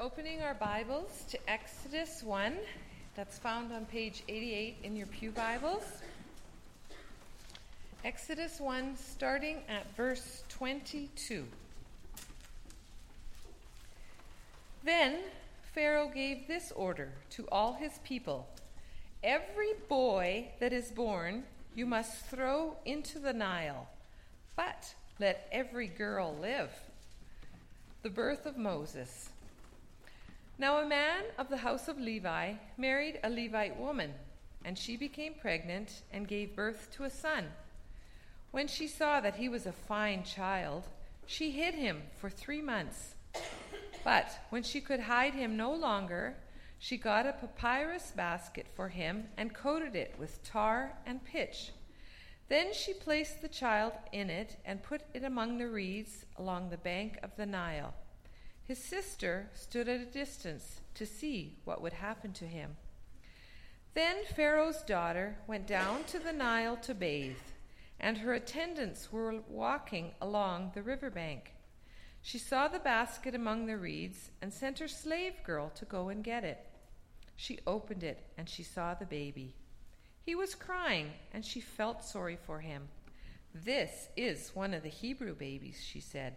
opening our Bibles to Exodus 1. That's found on page 88 in your Pew Bibles. Exodus 1, starting at verse 22. Then Pharaoh gave this order to all his people Every boy that is born you must throw into the Nile, but let every girl live. The birth of Moses. Now, a man of the house of Levi married a Levite woman, and she became pregnant and gave birth to a son. When she saw that he was a fine child, she hid him for three months. But when she could hide him no longer, she got a papyrus basket for him and coated it with tar and pitch. Then she placed the child in it and put it among the reeds along the bank of the Nile. His sister stood at a distance to see what would happen to him. Then Pharaoh's daughter went down to the Nile to bathe, and her attendants were walking along the river bank. She saw the basket among the reeds and sent her slave girl to go and get it. She opened it and she saw the baby. He was crying, and she felt sorry for him. This is one of the Hebrew babies, she said.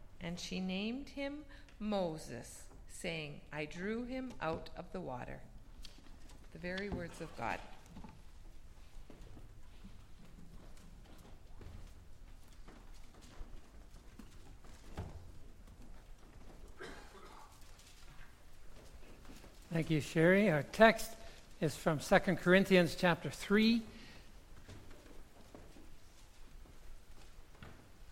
and she named him Moses, saying, I drew him out of the water. The very words of God. Thank you, Sherry. Our text is from 2 Corinthians chapter 3,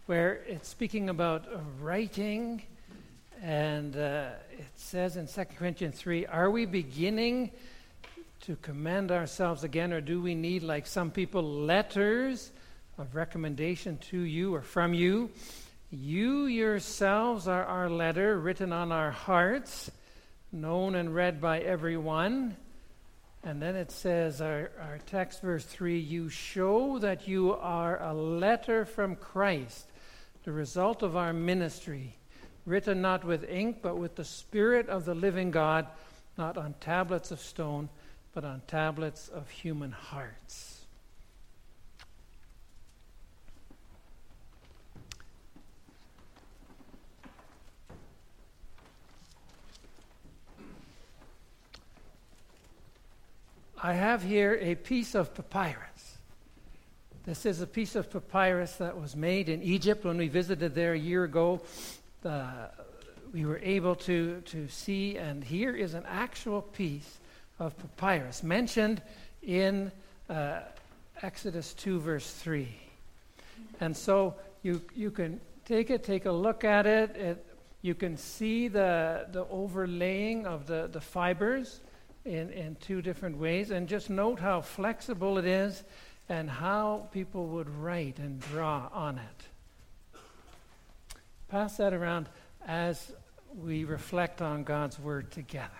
where it's speaking about writing, and uh, it says in 2 Corinthians 3 Are we beginning to commend ourselves again, or do we need, like some people, letters of recommendation to you or from you? You yourselves are our letter written on our hearts, known and read by everyone. And then it says, our, our text, verse 3 You show that you are a letter from Christ the result of our ministry, written not with ink, but with the Spirit of the living God, not on tablets of stone, but on tablets of human hearts. I have here a piece of papyrus. This is a piece of papyrus that was made in Egypt when we visited there a year ago. Uh, we were able to, to see, and here is an actual piece of papyrus mentioned in uh, Exodus 2, verse 3. And so you, you can take it, take a look at it. it you can see the, the overlaying of the, the fibers in, in two different ways, and just note how flexible it is and how people would write and draw on it. Pass that around as we reflect on God's Word together.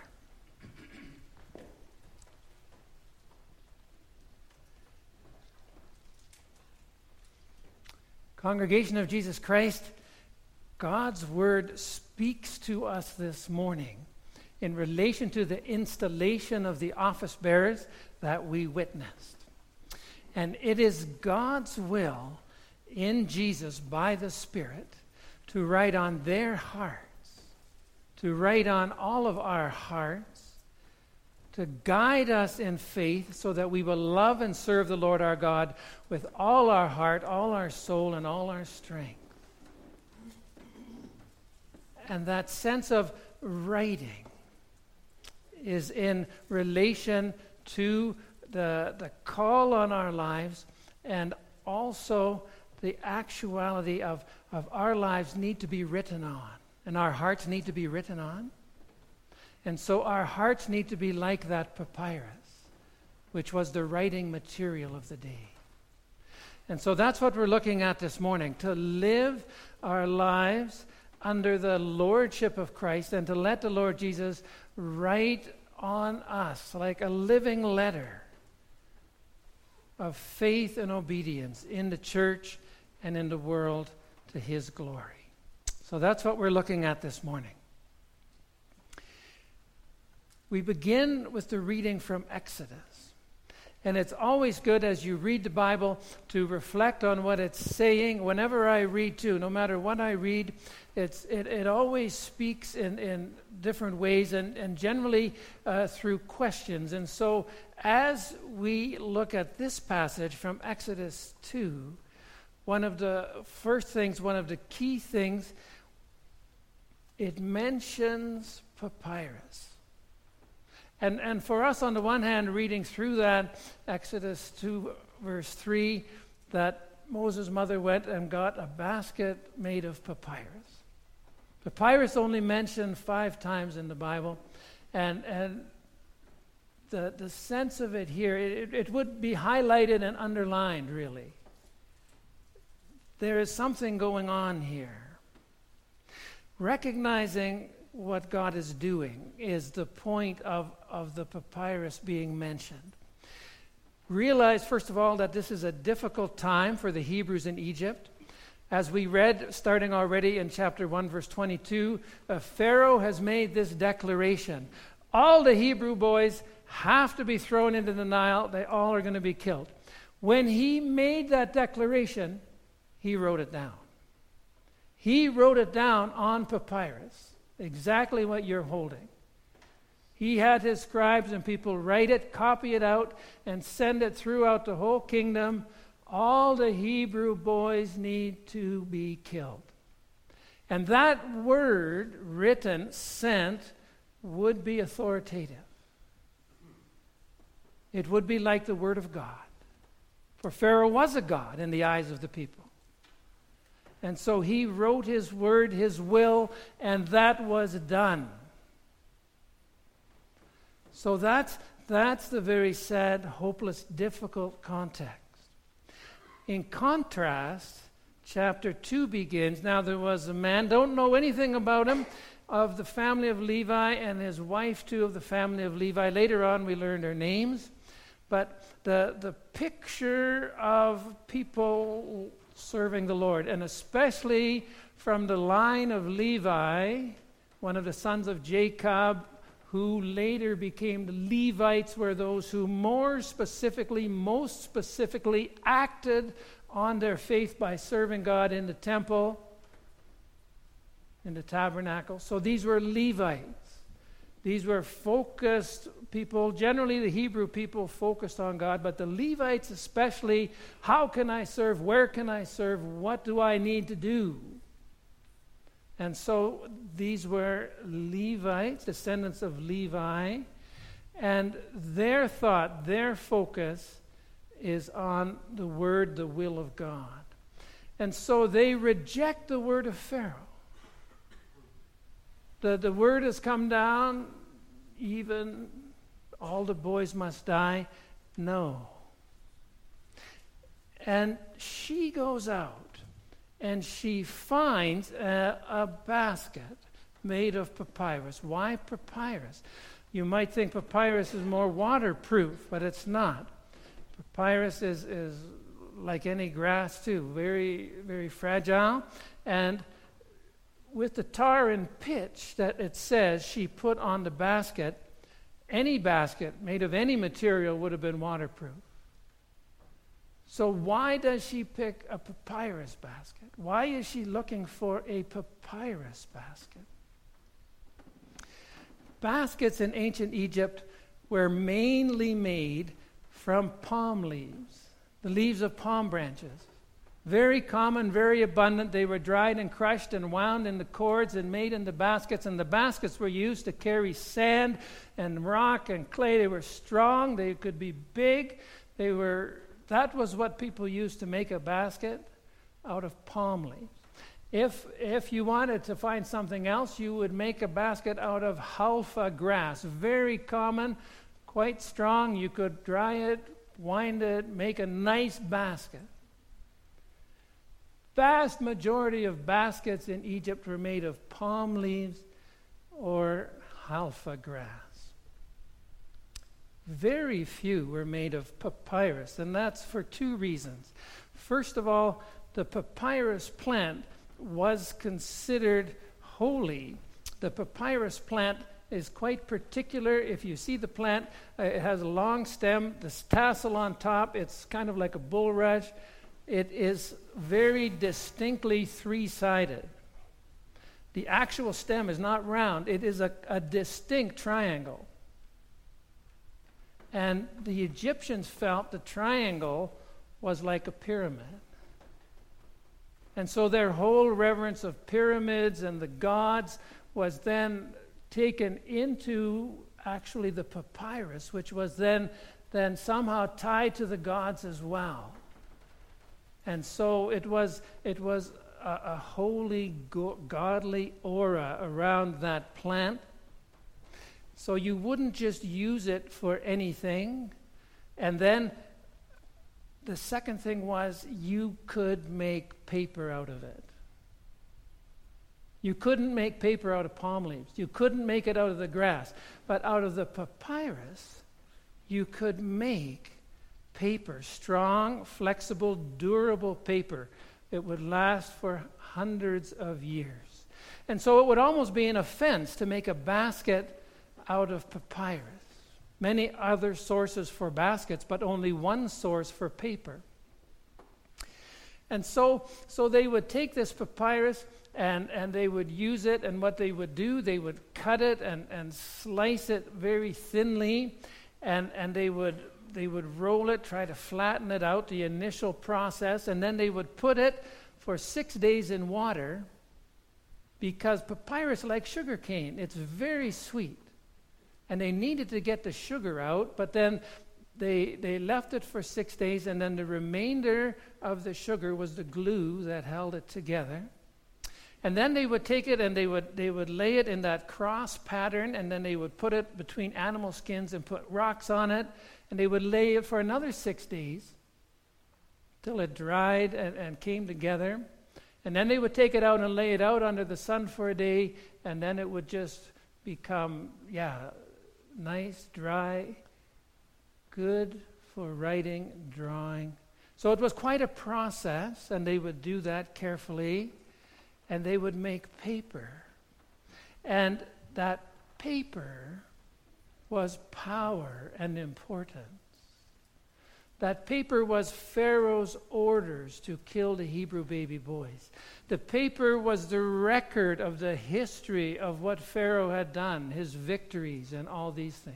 Congregation of Jesus Christ, God's Word speaks to us this morning in relation to the installation of the office bearers that we witnessed. And it is God's will in Jesus by the Spirit to write on their hearts, to write on all of our hearts, to guide us in faith so that we will love and serve the Lord our God with all our heart, all our soul, and all our strength. And that sense of writing is in relation to the, the call on our lives and also the actuality of, of our lives need to be written on and our hearts need to be written on. And so our hearts need to be like that papyrus, which was the writing material of the day. And so that's what we're looking at this morning to live our lives under the lordship of Christ and to let the Lord Jesus write on us like a living letter of faith and obedience in the church and in the world to his glory. So that's what we're looking at this morning. We begin with the reading from Exodus. And it's always good as you read the Bible to reflect on what it's saying. Whenever I read, too, no matter what I read, it's, it, it always speaks in, in different ways and, and generally uh, through questions. And so, as we look at this passage from Exodus 2, one of the first things, one of the key things, it mentions papyrus. And, and for us, on the one hand, reading through that, Exodus 2, verse 3, that Moses' mother went and got a basket made of papyrus. Papyrus only mentioned five times in the Bible, and, and the, the sense of it here, it, it would be highlighted and underlined, really. There is something going on here. Recognizing what God is doing is the point of, of the papyrus being mentioned. Realize, first of all, that this is a difficult time for the Hebrews in Egypt. As we read, starting already in chapter 1, verse 22, uh, Pharaoh has made this declaration All the Hebrew boys have to be thrown into the Nile, they all are going to be killed. When he made that declaration, he wrote it down. He wrote it down on papyrus exactly what you're holding. He had his scribes and people write it, copy it out, and send it throughout the whole kingdom. All the Hebrew boys need to be killed. And that word, written, sent, would be authoritative. It would be like the Word of God. For Pharaoh was a God in the eyes of the people. And so he wrote his word, his will, and that was done. So that's, that's the very sad, hopeless, difficult context. In contrast, chapter 2 begins. Now, there was a man, don't know anything about him, of the family of Levi, and his wife, too, of the family of Levi. Later on, we learned their names. But the, the picture of people serving the Lord, and especially from the line of Levi, one of the sons of Jacob, who later became the Levites, were those who more specifically, most specifically acted on their faith by serving God in the temple, in the tabernacle. So these were Levites. These were focused people, generally the Hebrew people focused on God, but the Levites especially how can I serve? Where can I serve? What do I need to do? And so these were Levites, descendants of Levi, and their thought, their focus is on the word, the will of God. And so they reject the word of Pharaoh. The, the word has come down, even all the boys must die. No. And she goes out and she finds a, a, basket made of papyrus. Why papyrus? You might think papyrus is more waterproof, but it's not. Papyrus is, is like any grass, too, very, very fragile. And with the tar and pitch that it says she put on the basket, any basket made of any material would have been waterproof. So, why does she pick a papyrus basket? Why is she looking for a papyrus basket? Baskets in ancient Egypt were mainly made from palm leaves, the leaves of palm branches. Very common, very abundant. They were dried and crushed and wound in the cords and made into baskets. And the baskets were used to carry sand and rock and clay. They were strong. They could be big. They were. That was what people used to make a basket out of palm leaves. If, if you wanted to find something else, you would make a basket out of halfa grass. Very common, quite strong. You could dry it, wind it, make a nice basket. Vast majority of baskets in Egypt were made of palm leaves or halfa grass. Very few were made of papyrus, and that's for two reasons. First of all, the papyrus plant was considered holy. The papyrus plant is quite particular. If you see the plant, uh, it has a long stem, this tassel on top, it's kind of like a bulrush. It is very distinctly three sided. The actual stem is not round, it is a, a distinct triangle. And the Egyptians felt the triangle was like a pyramid. And so their whole reverence of pyramids and the gods was then taken into actually the papyrus, which was then, then somehow tied to the gods as well. And so it was, it was a, a holy, go- godly aura around that plant. So you wouldn't just use it for anything. And then the second thing was you could make paper out of it. You couldn't make paper out of palm leaves. You couldn't make it out of the grass. But out of the papyrus, you could make paper, strong, flexible, durable paper. It would last for hundreds of years. And so it would almost be an offense to make a basket out of papyrus many other sources for baskets, but only one source for paper. And so, so they would take this papyrus and, and they would use it, and what they would do, they would cut it and, and slice it very thinly, and, and they, would, they would roll it, try to flatten it out, the initial process, and then they would put it for six days in water because papyrus, like sugar cane, it's very sweet and they needed to get the sugar out, but then they, they left it for six days, and then the remainder of the sugar was the glue that held it together. And then they would take it and they would, they would lay it in that cross pattern, and then they would put it between animal skins and put rocks on it, and they would lay it for another six days till it dried and, and came together. And then they would take it out and lay it out under the sun for a day, and then it would just become, yeah, nice, dry, good for writing, drawing. So it was quite a process, and they would do that carefully, and they would make paper. And that paper was power and importance. That paper was Pharaoh's orders to kill the Hebrew baby boys. The paper was the record of the history of what Pharaoh had done, his victories, and all these things.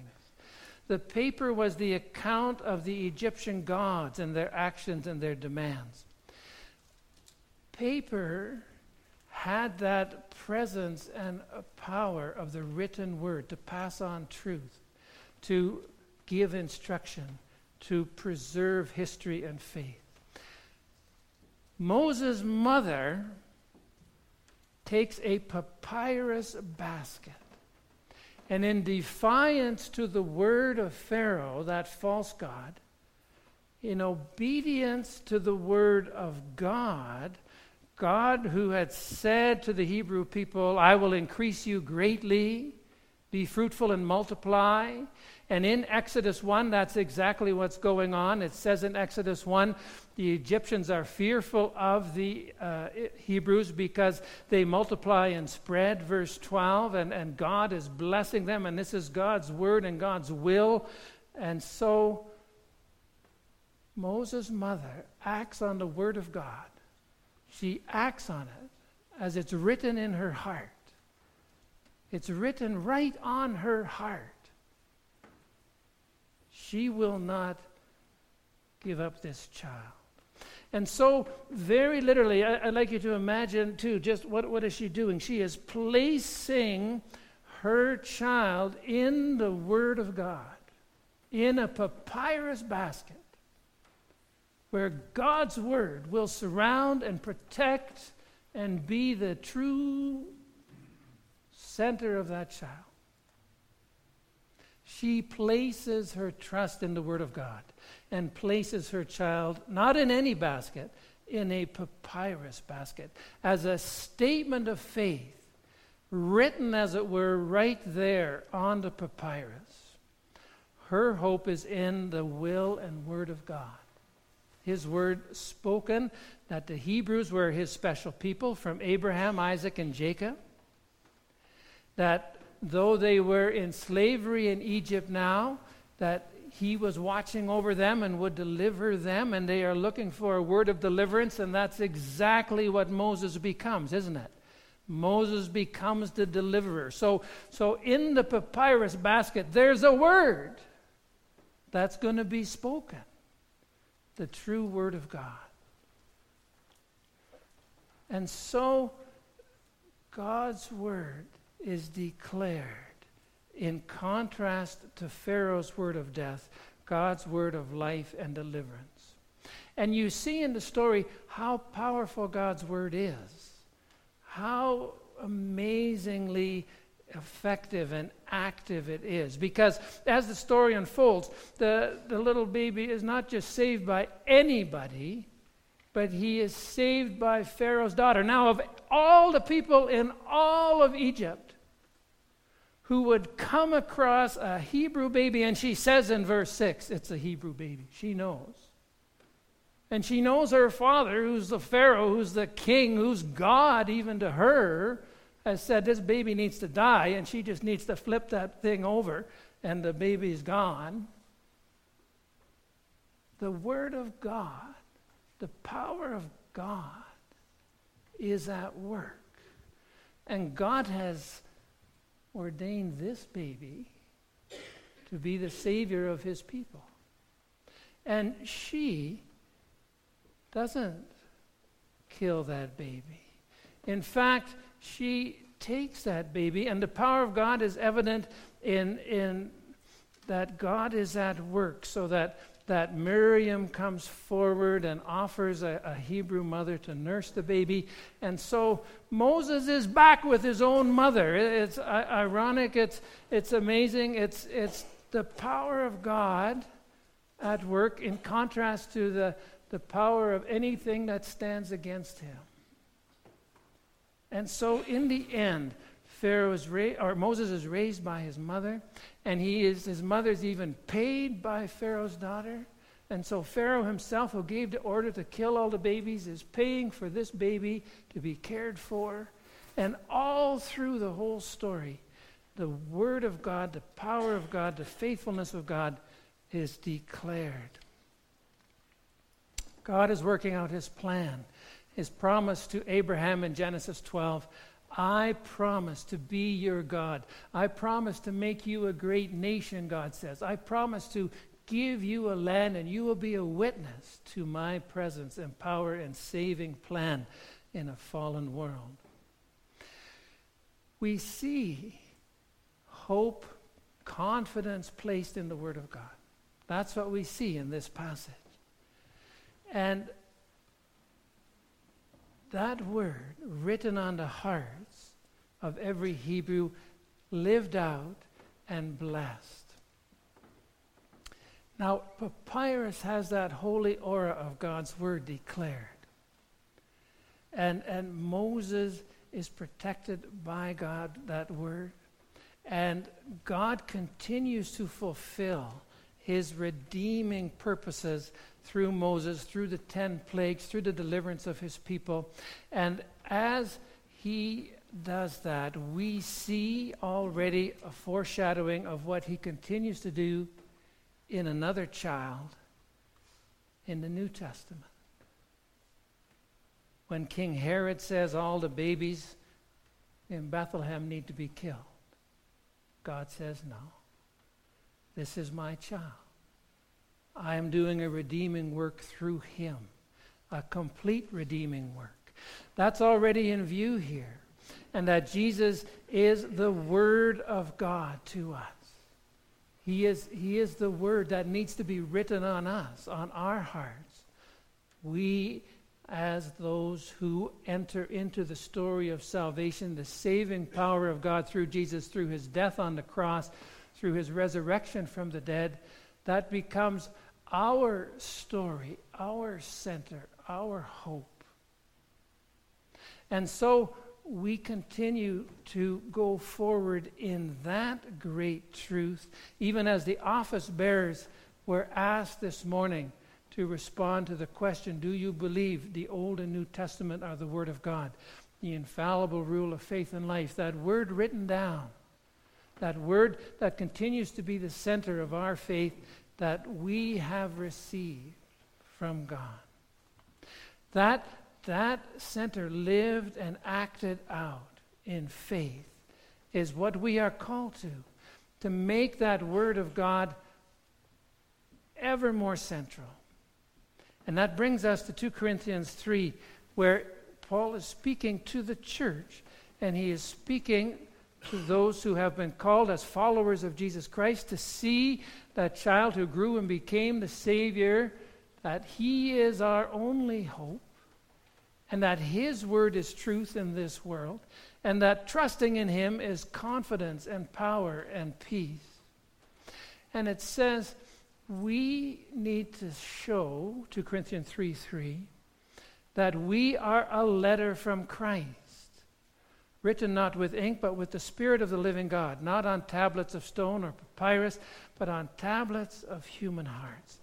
The paper was the account of the Egyptian gods and their actions and their demands. Paper had that presence and power of the written word to pass on truth, to give instruction, to preserve history and faith. Moses' mother takes a papyrus basket and, in defiance to the word of Pharaoh, that false god, in obedience to the word of God, God who had said to the Hebrew people, I will increase you greatly, be fruitful and multiply, and in Exodus 1, that's exactly what's going on. It says in Exodus 1, the Egyptians are fearful of the uh, Hebrews because they multiply and spread, verse 12, and, and God is blessing them, and this is God's word and God's will. And so Moses' mother acts on the word of God. She acts on it as it's written in her heart. It's written right on her heart she will not give up this child. And so, very literally, I, would like you to imagine, too, just what, what is she doing? She is placing her child in the Word of God, in a papyrus basket, where God's Word will surround and protect and be the true center of that child. She places her trust in the Word of God and places her child not in any basket, in a papyrus basket, as a statement of faith, written as it were right there on the papyrus. Her hope is in the will and Word of God. His Word spoken, that the Hebrews were His special people from Abraham, Isaac, and Jacob. That though they were in slavery in Egypt now, that he was watching over them and would deliver them, and they are looking for a word of deliverance, and that's exactly what Moses becomes, isn't it? Moses becomes the deliverer. So, so in the papyrus basket, there's a word that's going to be spoken the true word of God. And so, God's word is declared in contrast to Pharaoh's word of death, God's word of life and deliverance. And you see in the story how powerful God's word is, how amazingly effective and active it is. Because as the story unfolds, the, the little baby is not just saved by anybody, but he is saved by Pharaoh's daughter. Now, of all the people in all of Egypt, who would come across a Hebrew baby, and she says in verse 6, it's a Hebrew baby. She knows. And she knows her father, who's the Pharaoh, who's the king, who's God even to her, has said this baby needs to die, and she just needs to flip that thing over, and the baby's gone. The Word of God, the power of God, is at work. And God has ordained this baby to be the savior of his people. And she doesn't kill that baby. In fact, she takes that baby, and the power of God is evident in, in that God is at work so that that Miriam comes forward and offers a, a, Hebrew mother to nurse the baby. And so Moses is back with his own mother. It's ironic, it's, it's amazing. It's, it's the power of God at work in contrast to the, the power of anything that stands against him. And so in the end, Pharaoh is ra- or Moses is raised by his mother, and he is his mother's even paid by Pharaoh's daughter. And so Pharaoh himself, who gave the order to kill all the babies, is paying for this baby to be cared for. And all through the whole story, the word of God, the power of God, the faithfulness of God is declared. God is working out his plan, his promise to Abraham in Genesis 12 I promise to be your God. I promise to make you a great nation, God says. I promise to give you a land and you will be a witness to my presence and power and saving plan in a fallen world. We see hope, confidence placed in the Word of God. That's what we see in this passage. And that word written on the hearts of every Hebrew lived out and blessed. Now, papyrus has that holy aura of God's word declared. And, and Moses is protected by God, that word. And God continues to fulfill his redeeming purposes through Moses, through the ten plagues, through the deliverance of his people. And as he does that, we see already a foreshadowing of what he continues to do in another child in the New Testament. When King Herod says all the babies in Bethlehem need to be killed, God says, No, this is my child. I am doing a redeeming work through him, a complete redeeming work. That's already in view here. And that Jesus is the Word of God to us. He is, he is the Word that needs to be written on us, on our hearts. We as those who enter into the story of salvation, the saving power of God through Jesus, through his death on the cross, through his resurrection from the dead. That becomes our story, our center, our hope. And so we continue to go forward in that great truth, even as the office bearers were asked this morning to respond to the question Do you believe the Old and New Testament are the Word of God? The infallible rule of faith and life, that word written down, that word that continues to be the center of our faith that we have received from God. That, that center lived and acted out in faith is what we are called to, to make that Word of God ever more central. And that brings us to 2 Corinthians 3, where Paul is speaking to the church, and he is speaking to those who have been called as followers of Jesus Christ to see that child who grew and became the Savior, that he is our only hope, and that his word is truth in this world, and that trusting in him is confidence and power and peace. And it says, we need to show, 2 Corinthians 3 3, that we are a letter from Christ, written not with ink, but with the Spirit of the living God, not on tablets of stone or papyrus, but on tablets of human hearts.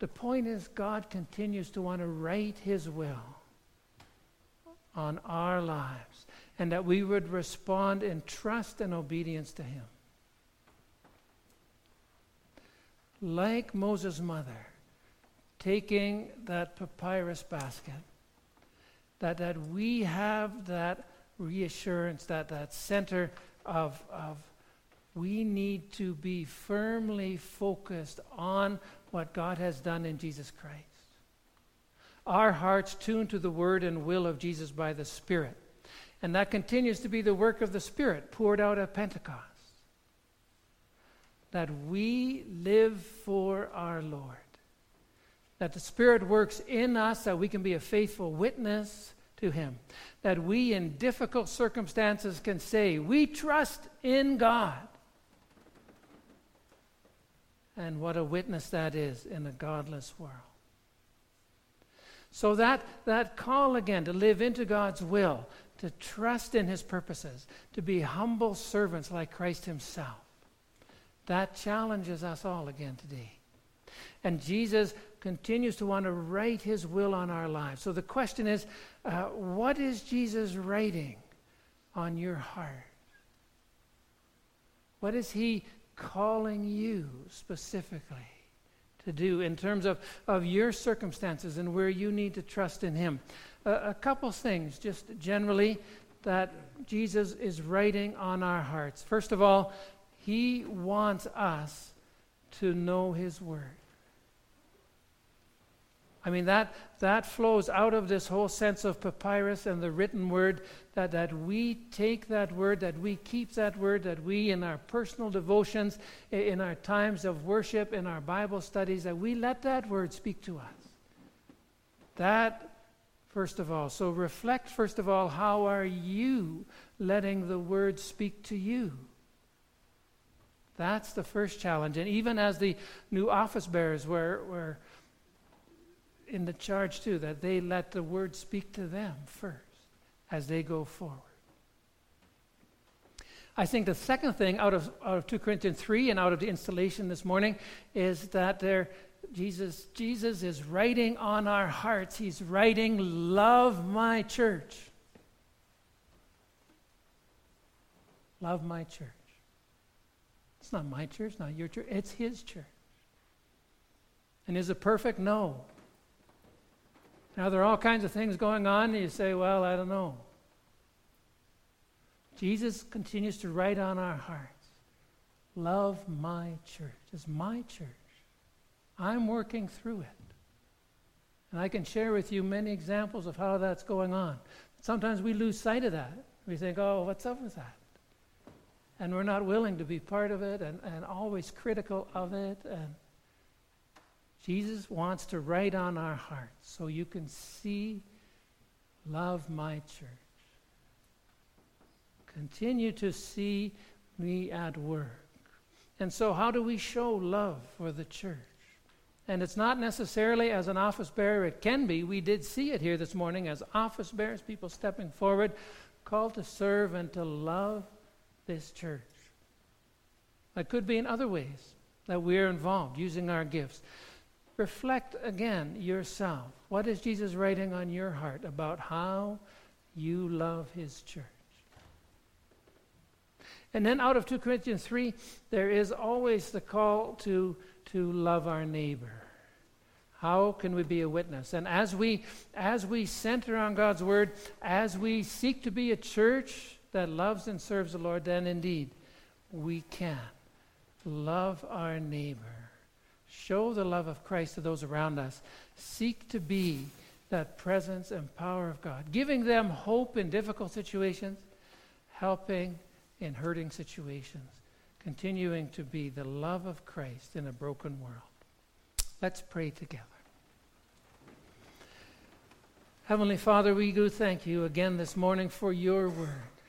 The point is, God continues to want to write His will on our lives, and that we would respond in trust and obedience to Him. like Moses' mother, taking that papyrus basket, that, that we have that reassurance, that, that center of, of we need to be firmly focused on what God has done in Jesus Christ. Our hearts tuned to the word and will of Jesus by the Spirit. And that continues to be the work of the Spirit poured out at Pentecost that we live for our Lord. That the Spirit works in us that we can be a faithful witness to Him. That we, in difficult circumstances, can say, We trust in God. And what a witness that is in a godless world. So that, that call again to live into God's will, to trust in His purposes, to be humble servants like Christ Himself that challenges us all again today. And Jesus continues to want to write his will on our lives. So the question is uh, what is Jesus writing on your heart? What is he calling you specifically to do in terms of, of your circumstances and where you need to trust in him? Uh, a couple things, just generally, that Jesus is writing on our hearts. First of all, he wants us to know His Word. I mean, that, that flows out of this whole sense of papyrus and the written word, that, that we take that word, that we keep that word, that we, in our personal devotions, in our times of worship, in our Bible studies, that we let that word speak to us. That, first of all. So reflect, first of all, how are you letting the word speak to you? That's the first challenge. And even as the new office bearers were, were in the charge too, that they let the word speak to them first as they go forward. I think the second thing out of, out of 2 Corinthians 3 and out of the installation this morning is that there, Jesus, Jesus is writing on our hearts. He's writing, Love my church. Love my church. It's not my church, not your church. It's his church. And is it perfect? No. Now, there are all kinds of things going on, and you say, well, I don't know. Jesus continues to write on our hearts love my church. It's my church. I'm working through it. And I can share with you many examples of how that's going on. Sometimes we lose sight of that. We think, oh, what's up with that? and we're not willing to be part of it and, and always critical of it. And Jesus wants to write on our hearts so you can see, love my church. Continue to see me at work. And so, how do we show love for the church? And it's not necessarily as an office bearer, it can be. We did see it here this morning as office bearers, people stepping forward, called to serve and to love this church. It could be in other ways that we're involved, using our gifts. Reflect again yourself. What is Jesus writing on your heart about how you love his church? And then out of 2 Corinthians 3, there is always the call to, to love our neighbor. How can we be a witness? And as we, as we center on God's word, as we seek to be a church that loves and serves the Lord, then indeed we can love our neighbor. Show the love of Christ to those around us. Seek to be that presence and power of God, giving them hope in difficult situations, helping in hurting situations, continuing to be the love of Christ in a broken world. Let's pray together. Heavenly Father, we do thank you again this morning for your word.